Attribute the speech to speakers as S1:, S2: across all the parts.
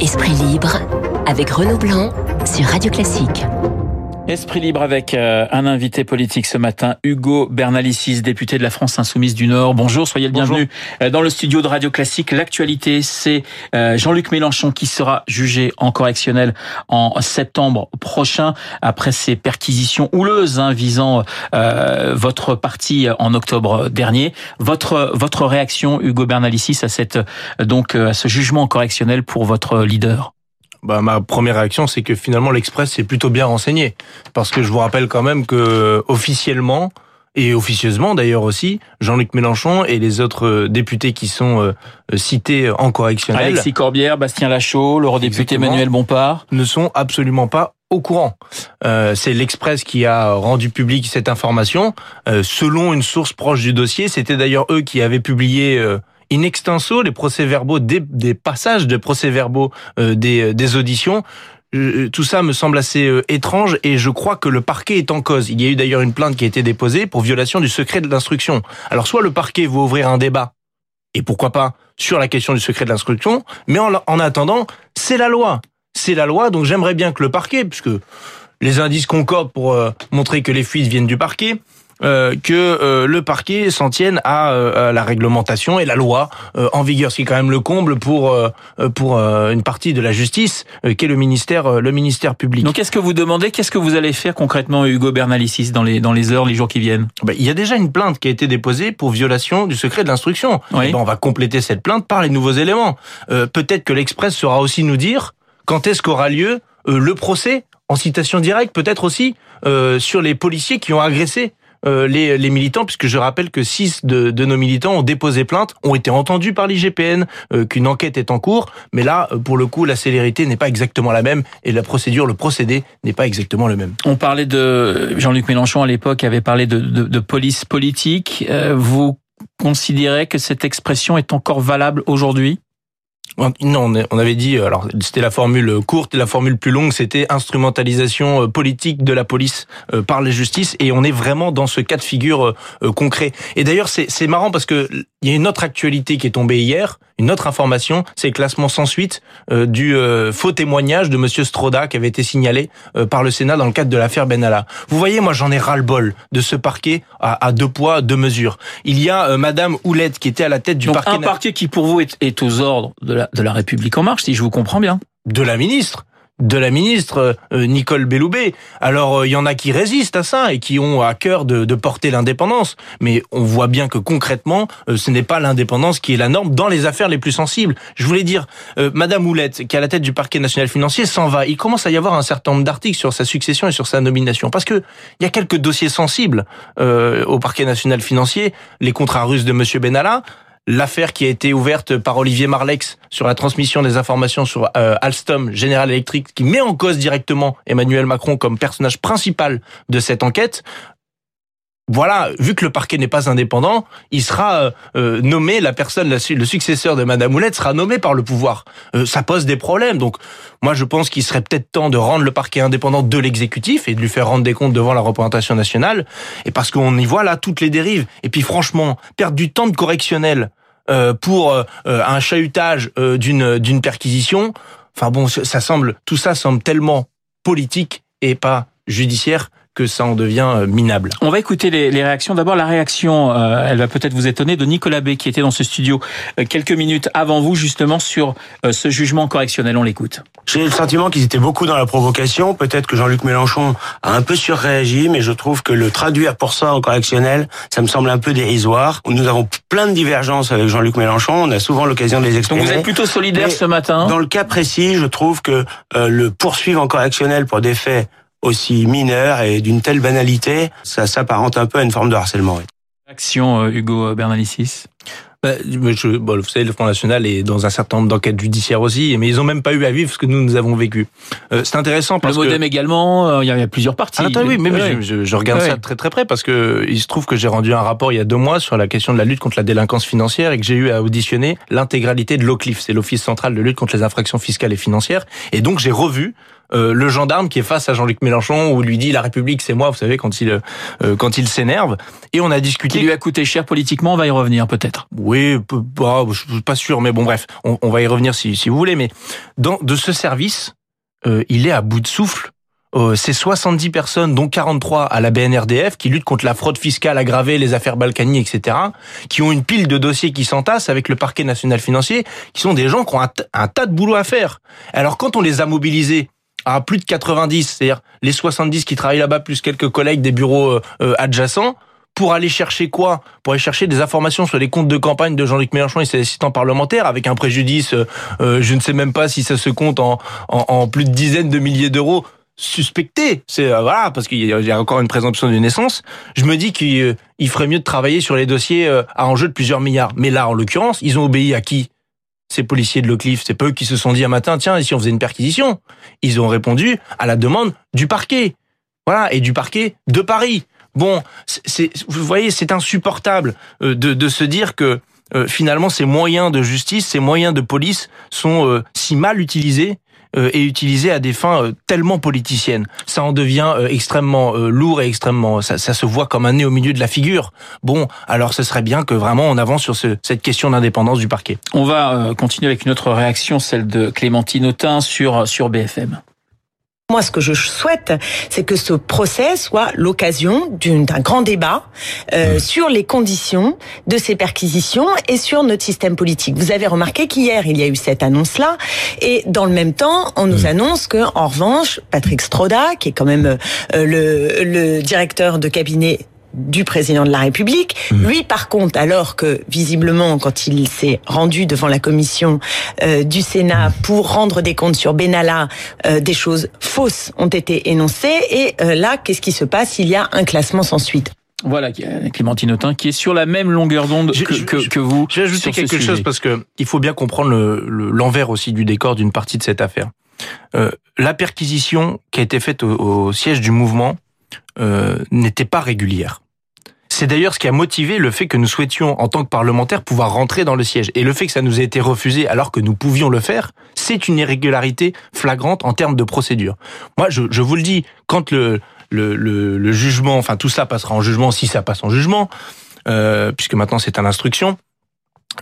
S1: Esprit libre avec Renaud Blanc sur Radio Classique.
S2: Esprit libre avec euh, un invité politique ce matin, Hugo Bernalicis, député de la France Insoumise du Nord. Bonjour, soyez le bienvenu euh, dans le studio de Radio Classique. L'actualité, c'est euh, Jean-Luc Mélenchon qui sera jugé en correctionnel en septembre prochain après ses perquisitions houleuses hein, visant votre parti en octobre dernier. Votre votre réaction, Hugo Bernalicis, à cette donc à ce jugement correctionnel pour votre leader?
S3: Bah, ma première réaction, c'est que finalement l'Express s'est plutôt bien renseigné, parce que je vous rappelle quand même que officiellement et officieusement d'ailleurs aussi, Jean-Luc Mélenchon et les autres députés qui sont euh, cités en correctionnel,
S2: Alexis Corbière, Bastien Lachaud, l'eurodéputé Emmanuel Bompard,
S3: ne sont absolument pas au courant. Euh, c'est l'Express qui a rendu public cette information. Euh, selon une source proche du dossier, c'était d'ailleurs eux qui avaient publié in extenso les procès-verbaux des, des, passages de procès-verbaux euh, des, euh, des auditions euh, tout ça me semble assez étrange et je crois que le parquet est en cause. Il y a eu d'ailleurs une plainte qui a été déposée pour violation du secret de l'instruction. Alors soit le parquet veut ouvrir un débat, et pourquoi pas, sur la question du secret de l'instruction, mais en attendant, c'est la loi. C'est la loi, donc j'aimerais bien que le parquet, puisque les indices concordent pour montrer que les fuites viennent du parquet, euh, que euh, le parquet s'en tienne euh, à, la réglementation et la loi en vigueur, ce qui est quand même le comble pour pour une partie de la justice, qui est le ministère le ministère public.
S2: Donc, qu'est-ce que vous demandez? Qu'est-ce que vous allez faire concrètement, Hugo Bernalicis, dans les dans les heures, les jours qui viennent?
S3: Ben, Il y a déjà une plainte qui a été déposée pour violation du secret de l'instruction. Oui. Ben, on va compléter cette plainte par les nouveaux éléments. Peut-être que l'Express saura aussi nous dire quand est-ce qu'aura lieu le procès en citation directe, peut-être aussi sur les policiers qui ont agressé euh, les, les, militants, puisque je rappelle que six de, de, nos militants ont déposé plainte, ont été entendus par l'IGPN, euh, qu'une enquête est en cours, mais là, euh, pour le coup, la célérité n'est pas exactement la même et la procédure, le procédé n'est pas exactement le même.
S2: On parlait de Jean-Luc Mélenchon à l'époque avait parlé de, de, de police politique. vous considérez que cette expression est encore valable aujourd'hui?
S3: Non, on avait dit, alors c'était la formule courte et la formule plus longue, c'était instrumentalisation euh, politique de la police euh, par la justice, et on est vraiment dans ce cas de figure euh, concret. Et d'ailleurs, c'est marrant parce que il y a une autre actualité qui est tombée hier, une autre information, c'est le classement sans suite du faux témoignage de Monsieur Stroda qui avait été signalé par le Sénat dans le cadre de l'affaire Benalla. Vous voyez, moi j'en ai ras le bol de ce parquet à, deux poids, deux mesures. Il y a Madame Houlette qui était à la tête du
S2: Donc
S3: parquet.
S2: Un parquet qui pour vous est, est aux ordres de la de la République en marche, si je vous comprends bien.
S3: De la ministre de la ministre euh, Nicole Belloubet. Alors euh, il y en a qui résistent à ça et qui ont à cœur de, porter l'indépendance, mais on voit bien que concrètement, euh, ce n'est pas l'indépendance qui est la norme dans les affaires les plus sensibles. Je voulais dire, Madame Houlette, qui est à la tête du parquet national financier, s'en va. Il commence à y avoir un certain nombre d'articles sur sa succession et sur sa nomination, parce que il y a quelques dossiers sensibles au parquet national financier, les contrats russes de Monsieur Benalla, l'affaire qui a été ouverte par Olivier Marlex sur la transmission des informations sur euh, Alstom General Electric, qui met en cause directement Emmanuel Macron comme personnage principal de cette enquête voilà, vu que le parquet n'est pas indépendant, il sera euh, euh, nommé, la personne, le successeur de Madame Oulette sera nommé par le pouvoir. Euh, ça pose des problèmes. Donc, moi, je pense qu'il serait peut-être temps de rendre le parquet indépendant de l'exécutif et de lui faire rendre des comptes devant la représentation nationale. Et parce qu'on y voit là toutes les dérives. Et puis, franchement, perdre du temps de correctionnel pour un chahutage d'une d'une perquisition. Enfin bon, ça semble, tout ça semble tellement politique et pas judiciaire que ça en devient euh, minable.
S2: On va écouter les, les réactions. D'abord, la réaction, euh, elle va peut-être vous étonner, de Nicolas B, qui était dans ce studio euh, quelques minutes avant vous, justement, sur ce jugement correctionnel. On l'écoute.
S4: J'ai le sentiment qu'ils étaient beaucoup dans la provocation. Peut-être que Jean-Luc Mélenchon a un peu surréagi, mais je trouve que le traduire pour ça en correctionnel, ça me semble un peu dérisoire. Nous avons plein de divergences avec Jean-Luc Mélenchon. On a souvent l'occasion de les exprimer.
S2: Donc vous êtes plutôt solidaire ce matin
S4: Dans le cas précis, je trouve que le poursuivre en correctionnel pour des faits aussi mineur et d'une telle banalité, ça s'apparente un peu à une forme de harcèlement.
S2: Action, euh, Hugo Bernalicis?
S3: Bah, je, bon, vous savez, le Front National est dans un certain nombre d'enquêtes judiciaires aussi, mais ils ont même pas eu à vivre ce que nous nous avons vécu. Euh, c'est intéressant parce
S2: le Modem également. Euh, il y, a plusieurs parties.
S3: Ah, oui, mais, je, je, regarde ça très très près parce que il se trouve que j'ai rendu un rapport il y a deux mois sur la question de la lutte contre la délinquance financière et que j'ai eu à auditionner l'intégralité de l'OCLIF, c'est l'Office central de lutte contre les infractions fiscales et financières, et donc j'ai revu euh, le gendarme qui est face à Jean-Luc Mélenchon où lui dit la République c'est moi, vous savez quand il euh, quand il s'énerve. Et on a discuté.
S2: Qui lui a coûté cher politiquement, on va y revenir peut-être.
S3: Oui, bah, je suis pas sûr, mais bon bref, on, on va y revenir si, si vous voulez. Mais dans de ce service, euh, il est à bout de souffle. Euh, c'est 70 personnes, dont 43 à la BNRDF, qui luttent contre la fraude fiscale aggravée, les affaires Balkany, etc., qui ont une pile de dossiers qui s'entassent avec le parquet national financier, qui sont des gens qui ont un, un tas de boulot à faire. Alors quand on les a mobilisés à plus de 90, c'est-à-dire les 70 qui travaillent là-bas, plus quelques collègues des bureaux euh, euh, adjacents, pour aller chercher quoi? Pour aller chercher des informations sur les comptes de campagne de Jean-Luc Mélenchon et ses assistants parlementaires, avec un préjudice, euh, je ne sais même pas si ça se compte en, en, plus de dizaines de milliers d'euros suspecté, c'est voilà parce qu'il y a encore une présomption de naissance. Je me dis qu'il euh, ferait mieux de travailler sur les dossiers à enjeu de plusieurs milliards. Mais là, en l'occurrence, ils ont obéi à qui? Ces policiers de Lecliffe, c'est pas eux qui se sont dit un matin, tiens, ici on faisait une perquisition? Ils ont répondu à la demande du parquet, voilà, et du parquet de Paris. Bon, c'est, vous voyez, c'est insupportable de, de se dire que finalement ces moyens de justice, ces moyens de police sont si mal utilisés euh, est utilisé à des fins euh, tellement politiciennes. Ça en devient euh, extrêmement lourd et extrêmement, ça, ça, se voit comme un nez au milieu de la figure. Bon, alors ce serait bien que vraiment on avance sur ce, cette question d'indépendance du parquet.
S2: On va continuer avec une autre réaction, celle de Clémentine Autain sur sur BFM.
S5: Moi, ce que je souhaite, c'est que ce procès soit l'occasion d'un grand débat euh, sur les conditions de ces perquisitions et sur notre système politique. Vous avez remarqué qu'hier, il y a eu cette annonce-là, et dans le même temps, on nous annonce que, en revanche, Patrick Stroda, qui est quand même euh, le, le directeur de cabinet du président de la République. Mmh. Lui, par contre, alors que visiblement, quand il s'est rendu devant la commission euh, du Sénat pour rendre des comptes sur Benalla, euh, des choses fausses ont été énoncées. Et euh, là, qu'est-ce qui se passe? Il y a un classement sans suite.
S2: Voilà, Clémentine Autain, qui est sur la même longueur d'onde que, que, que, vous.
S3: Je vais ajouter quelque chose parce que il faut bien comprendre l'envers le, aussi du décor d'une partie de cette affaire. Euh, la perquisition qui a été faite au, au siège du mouvement euh, n'était pas régulière. C'est d'ailleurs ce qui a motivé le fait que nous souhaitions, en tant que parlementaires, pouvoir rentrer dans le siège. Et le fait que ça nous ait été refusé alors que nous pouvions le faire, c'est une irrégularité flagrante en termes de procédure. Moi, je, vous le dis, quand le, jugement, enfin tout ça passera en jugement, si ça passe en jugement, euh, puisque maintenant c'est à l'instruction,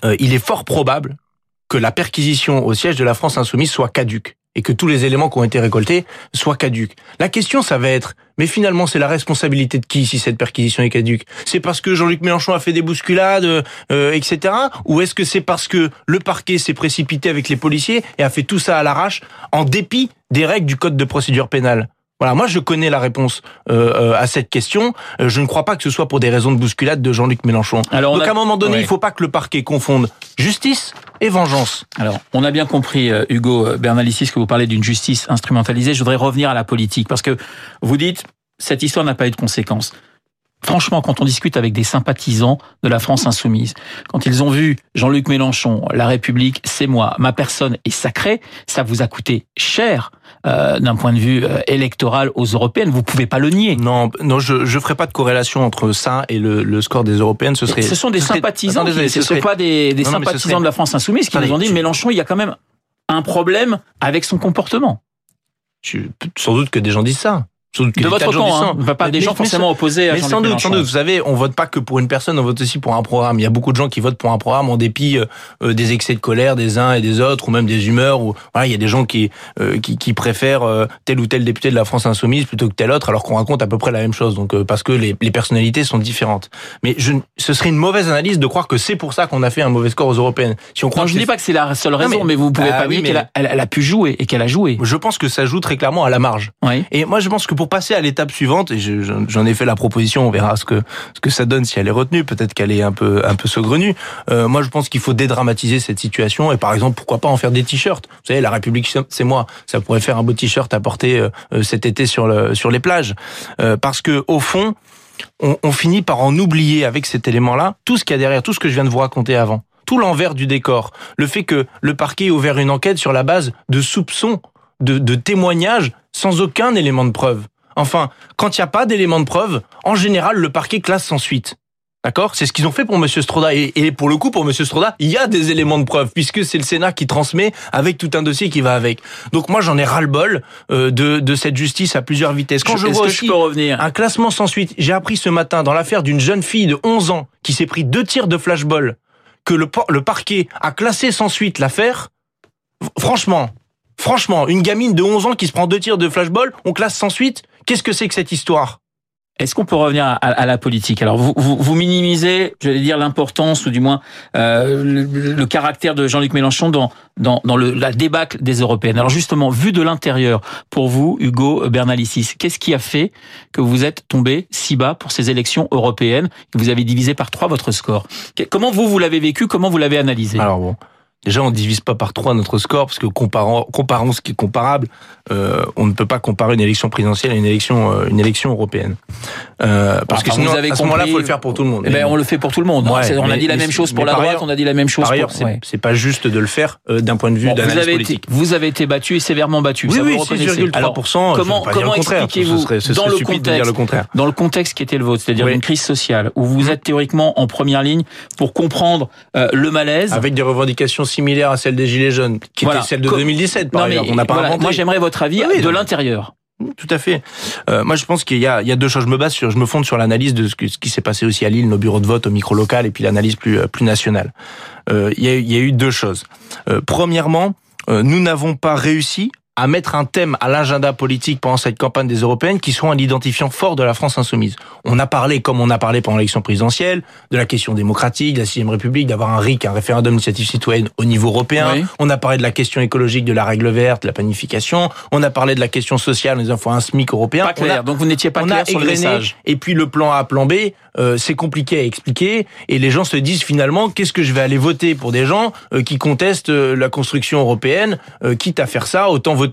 S3: euh, il est fort probable que la perquisition au siège de la France insoumise soit caduque et que tous les éléments qui ont été récoltés soient caduques. La question, ça va être, mais finalement, c'est la responsabilité de qui si cette perquisition est caduque? C'est parce que Jean-Luc Mélenchon a fait des bousculades, euh, etc. Ou est-ce que c'est parce que le parquet s'est précipité avec les policiers et a fait tout ça à l'arrache en dépit des règles du code de procédure pénale? Voilà, moi je connais la réponse euh, à cette question. Euh, je ne crois pas que ce soit pour des raisons de bousculade de Jean-Luc Mélenchon. Alors, Donc à un moment donné, ouais. il ne faut pas que le parquet confonde justice et vengeance.
S2: Alors, on a bien compris, euh, Hugo Bernalicis, que vous parlez d'une justice instrumentalisée. Je voudrais revenir à la politique parce que vous dites cette histoire n'a pas eu de conséquences. Franchement, quand on discute avec des sympathisants de la France insoumise, quand ils ont vu Jean-Luc Mélenchon, La République, c'est moi, ma personne est sacrée, ça vous a coûté cher euh, d'un point de vue euh, électoral aux européennes. Vous pouvez pas le nier.
S3: Non, non, je je ferai pas de corrélation entre ça et le, le score des européennes. Ce serait.
S2: Ce sont des sympathisants. Attendez, ce ne sont pas des, des non, sympathisants serait... de la France insoumise qui nous ont dit tu... Mélenchon, il y a quand même un problème avec son comportement.
S3: Sans doute que des gens disent ça
S2: de votre camp, hein. pas, pas des gens forcément opposés à
S3: Mais sans doute, sans doute. Vous savez, on vote pas que pour une personne, on vote aussi pour un programme. Il y a beaucoup de gens qui votent pour un programme en dépit euh, des excès de colère des uns et des autres, ou même des humeurs. Ou voilà, il y a des gens qui euh, qui, qui, préfèrent euh, tel ou tel député de la France insoumise plutôt que tel autre, alors qu'on raconte à peu près la même chose. Donc euh, parce que les, les, personnalités sont différentes. Mais je, ce serait une mauvaise analyse de croire que c'est pour ça qu'on a fait un mauvais score aux européennes.
S2: Si on croit non, je dis pas que c'est la seule raison, non, mais, mais, vous pouvez bah, pas oui, dire qu'elle a, elle, elle a pu jouer et qu'elle a joué.
S3: Je pense que ça joue très clairement à la marge.
S2: Oui.
S3: Et moi, je pense que pour passer à l'étape suivante et j'en ai fait la proposition. On verra ce que ce que ça donne si elle est retenue. Peut-être qu'elle est un peu un peu saugrenue. Euh, moi, je pense qu'il faut dédramatiser cette situation et par exemple, pourquoi pas en faire des t-shirts? Vous savez, la République, c'est moi. Ça pourrait faire un beau t-shirt à porter euh, cet été sur le sur les plages, euh, parce que au fond, on, finit par en oublier avec cet élément-là tout ce qu'il y a derrière, tout ce que je viens de vous raconter avant tout l'envers du décor. Le fait que le parquet ait ouvert une enquête sur la base de soupçons, de témoignages, sans aucun élément de preuve. Enfin, quand il n'y a pas d'éléments de preuve, en général, le parquet classe sans suite. D'accord? C'est ce qu'ils ont fait pour Monsieur Stroda. Et, et, pour le coup, pour Monsieur Stroda, il y a des éléments de preuve, puisque c'est le Sénat qui transmet avec tout un dossier qui va avec. Donc moi, j'en ai ras-le-bol euh, de, de cette justice à plusieurs vitesses.
S2: Quand je, vois aussi revenir
S3: un classement sans suite, j'ai appris ce matin dans l'affaire d'une jeune fille de 11 ans qui s'est pris deux tirs de flashball, que le, le parquet a classé sans suite l'affaire. Franchement, franchement, une gamine de 11 ans qui se prend deux tirs de flashball, on classe sans suite? Qu'est-ce que c'est que cette histoire?
S2: Est-ce qu'on peut revenir à, à, la politique? Alors, vous, vous, vous minimisez, je vais dire, l'importance ou du moins euh, le, le, caractère de Jean-Luc Mélenchon dans dans, dans le, la débâcle des européennes. Alors justement, vu de l'intérieur, pour vous, Hugo Bernalicis, qu'est-ce qui a fait que vous êtes tombé si bas pour ces élections européennes? Que vous avez divisé par trois votre score. Comment vous vous l'avez vécu? Comment vous l'avez analysé?
S3: Alors bon, Déjà, on divise pas par trois notre score parce que comparons, comparons ce qui est comparable. Euh, on ne peut pas comparer une élection présidentielle à une élection, euh, une élection européenne. Euh, parce que sinon, à ce moment-là, faut le faire pour tout le monde.
S2: Eh ben, on le fait pour tout le monde. Ouais, on a dit la même chose pour la droite, on a dit la même chose.
S3: Par ailleurs,
S2: pour...
S3: c'est pas juste de le faire d'un point de vue bon, d'analyse politique.
S2: Été, vous avez été battu et sévèrement battu.
S3: Oui,
S2: ça
S3: oui,
S2: 6,3%.
S3: Alors, comment,
S2: comment expliquez-vous dans le contexte, dans le contexte qui était le vôtre, c'est-à-dire une crise sociale, où vous êtes théoriquement en première ligne pour comprendre le malaise,
S3: avec des revendications similaires à celles des Gilets jaunes, qui voilà. était celle de 2017 par ailleurs. On n'a pas
S2: voilà. Moi, j'aimerais votre avis oui, de l'intérieur.
S3: Tout à fait. Euh, moi, je pense qu'il y a, il y a deux choses. Je me base sur, je me fonde sur l'analyse de ce, que, ce qui s'est passé aussi à Lille, nos bureaux de vote au micro local, et puis l'analyse plus plus nationale. Euh, il, y a, il y a eu deux choses. Euh, premièrement, nous n'avons pas réussi à mettre un thème à l'agenda politique pendant cette campagne des européennes qui soit un identifiant fort de la France insoumise. On a parlé, comme on a parlé pendant l'élection présidentielle, de la question démocratique, de la sixième République, d'avoir un RIC, un référendum d'initiative citoyenne au niveau européen. Oui. On a parlé de la question écologique, de la règle verte, de la planification. On a parlé de la question sociale, nous avons un SMIC européen.
S2: Pas clair.
S3: A,
S2: Donc vous n'étiez pas
S3: on
S2: clair
S3: a
S2: sur le message.
S3: Et puis le plan A, plan B, euh, c'est compliqué à expliquer. Et les gens se disent finalement, qu'est-ce que je vais aller voter pour des gens euh, qui contestent euh, la construction européenne, euh, quitte à faire ça, autant voter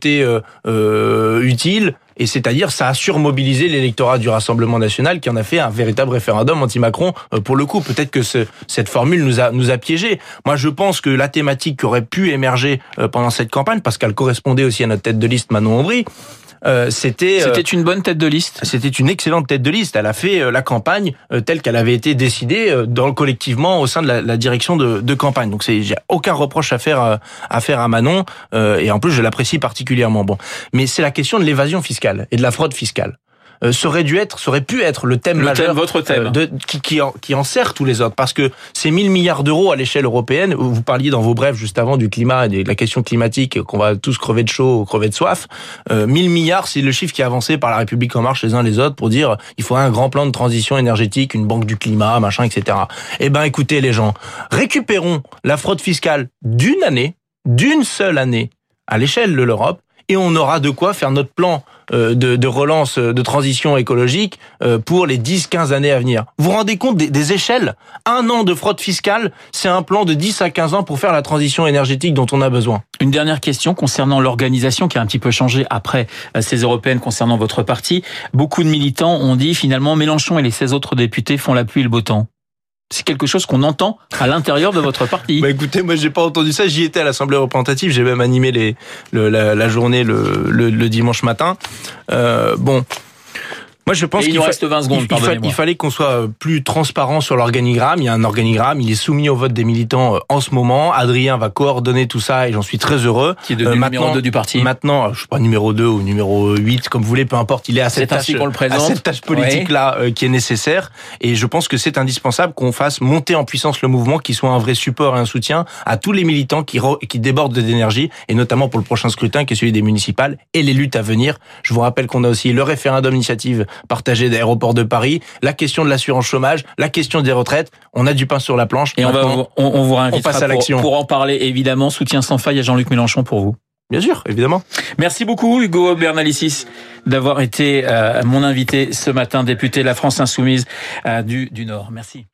S3: euh, utile. Et c'est-à-dire, ça a surmobilisé l'électorat du Rassemblement national qui en a fait un véritable référendum anti-Macron. Euh, pour le coup, peut-être que ce, cette formule nous a, nous a piégés. Moi, je pense que la thématique qui aurait pu émerger euh, pendant cette campagne, parce qu'elle correspondait aussi à notre tête de liste Manon Aubry, euh, c'était
S2: c'était une bonne tête de liste.
S3: C'était une excellente tête de liste. Elle a fait euh, la campagne euh, telle qu'elle avait été décidée dans le collectivement au sein de la, la direction de, de, campagne. Donc c'est j'ai aucun reproche à faire à faire à Manon et en plus je l'apprécie particulièrement. Bon, mais c'est la question de l'évasion fiscale et de la fraude fiscale euh, serait dû être, serait pu être le thème
S2: le
S3: majeur,
S2: thème, votre thème,
S3: euh, de, qui, qui, en, qui en sert tous les autres, parce que ces 1000 milliards d'euros à l'échelle européenne, vous parliez dans vos brèves juste avant du climat et de la question climatique, qu'on va tous crever de chaud ou crever de soif. Euh, 1000 milliards, c'est le chiffre qui est avancé par la République en marche les uns les autres pour dire il faudrait un grand plan de transition énergétique, une banque du climat, machin, etc. Eh ben, écoutez les gens, récupérons la fraude fiscale d'une année, d'une seule année, à l'échelle de l'Europe, et on aura de quoi faire notre plan de, de, relance, de transition écologique pour les 10-15 années à venir. Vous vous rendez compte des, des, échelles? Un an de fraude fiscale, c'est un plan de 10 à 15 ans pour faire la transition énergétique dont on a besoin.
S2: Une dernière question concernant l'organisation qui a un petit peu changé après ces européennes concernant votre parti. Beaucoup de militants ont dit finalement Mélenchon et les 16 autres députés font la pluie et le beau temps c'est quelque chose qu'on entend à l'intérieur de votre parti.
S3: bah écoutez, moi j'ai pas entendu ça. J'y étais à l'Assemblée représentative. J'ai même animé les, le, la, journée le, dimanche matin. Euh, bon, moi, je pense
S2: qu'il
S3: fa...
S2: reste 20 secondes.
S3: Il, il, fa... il fallait qu'on soit plus transparent sur l'organigramme. Il y a un organigramme, il est soumis au vote des militants en ce moment. Adrien va coordonner tout ça et j'en suis très heureux.
S2: Qui est devenu euh, maintenant, numéro 2 du parti.
S3: Maintenant, je sais pas numéro 2 ou numéro 8, comme vous voulez, peu importe. Il est à cette tâche,
S2: le
S3: à cette tâche politique là oui. euh, qui est nécessaire. Et je pense que c'est indispensable qu'on fasse monter en puissance le mouvement, qui soit un vrai support et un soutien à tous les militants qui, re... qui débordent d'énergie et notamment pour le prochain scrutin qui est celui des municipales et les luttes à venir. Je vous rappelle qu'on a aussi le référendum initiative partagé d'aéroport port de Paris, la question de l'assurance chômage, la question des retraites. On a du pain sur la planche.
S2: Et
S3: Maintenant,
S2: on, va, on, on vous réinvitera
S3: on passe à
S2: pour, pour en parler, évidemment. Soutien sans faille à Jean-Luc Mélenchon pour vous.
S3: Bien sûr, évidemment.
S2: Merci beaucoup, Hugo Bernalicis, d'avoir été euh, mon invité ce matin, député de la France Insoumise euh, du, du Nord. Merci.